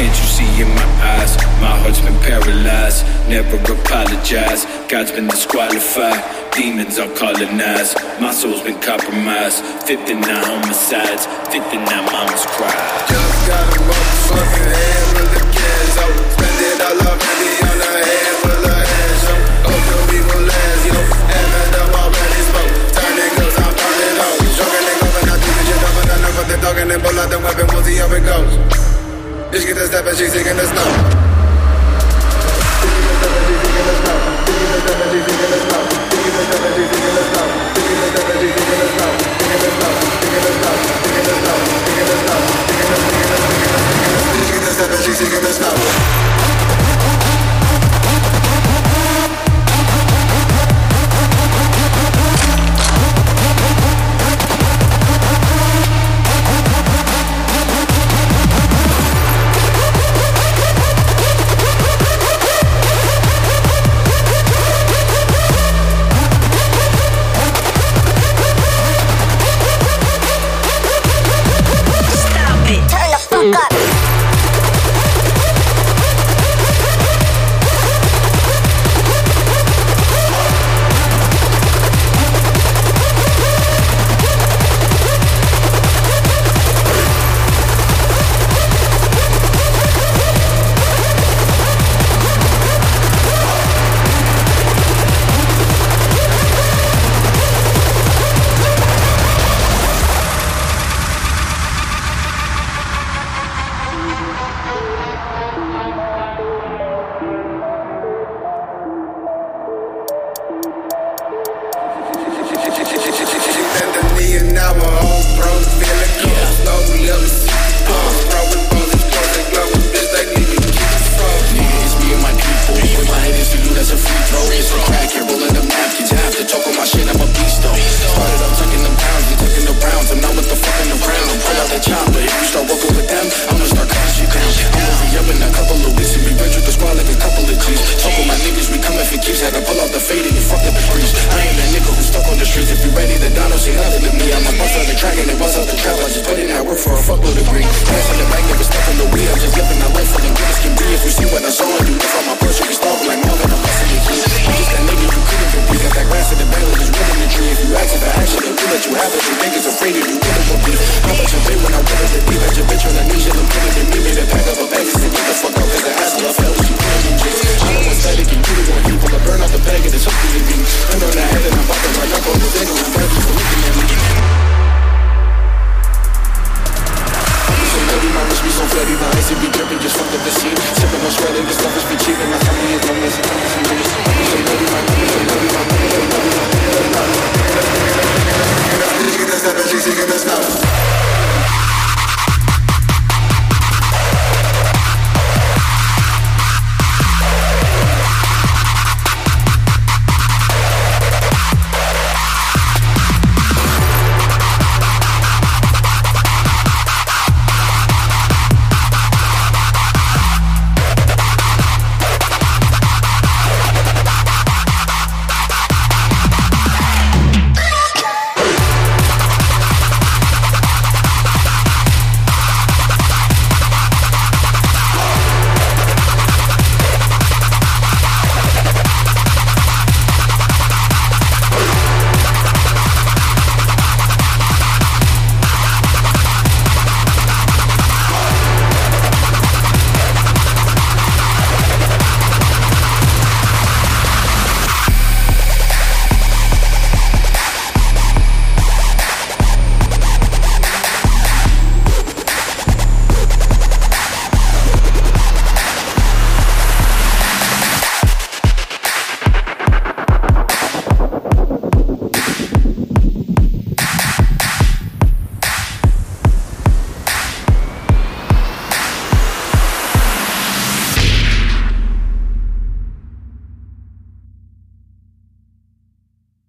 Can't you see in my eyes? My heart's been paralyzed. Never apologize. God's been disqualified. Demons are colonized. My soul's been compromised. 59 homicides. 59 mamas cry. Just got a motherfucking hammer. taking a step and she's taking a stop. Taking a step and she's taking a stop. Taking a step and she's taking a stop. Taking a step and she's taking a stop. million, now we're all feeling cold, yeah. slow, little, uh, broke. baby, me, I'm a steady, the ice be dripping Just fucked up the scene Sipping on spreading, this stuff has been cheap And my family is lonely, so I'm just I'm so ready, my money, so ready, my money, so ready, my money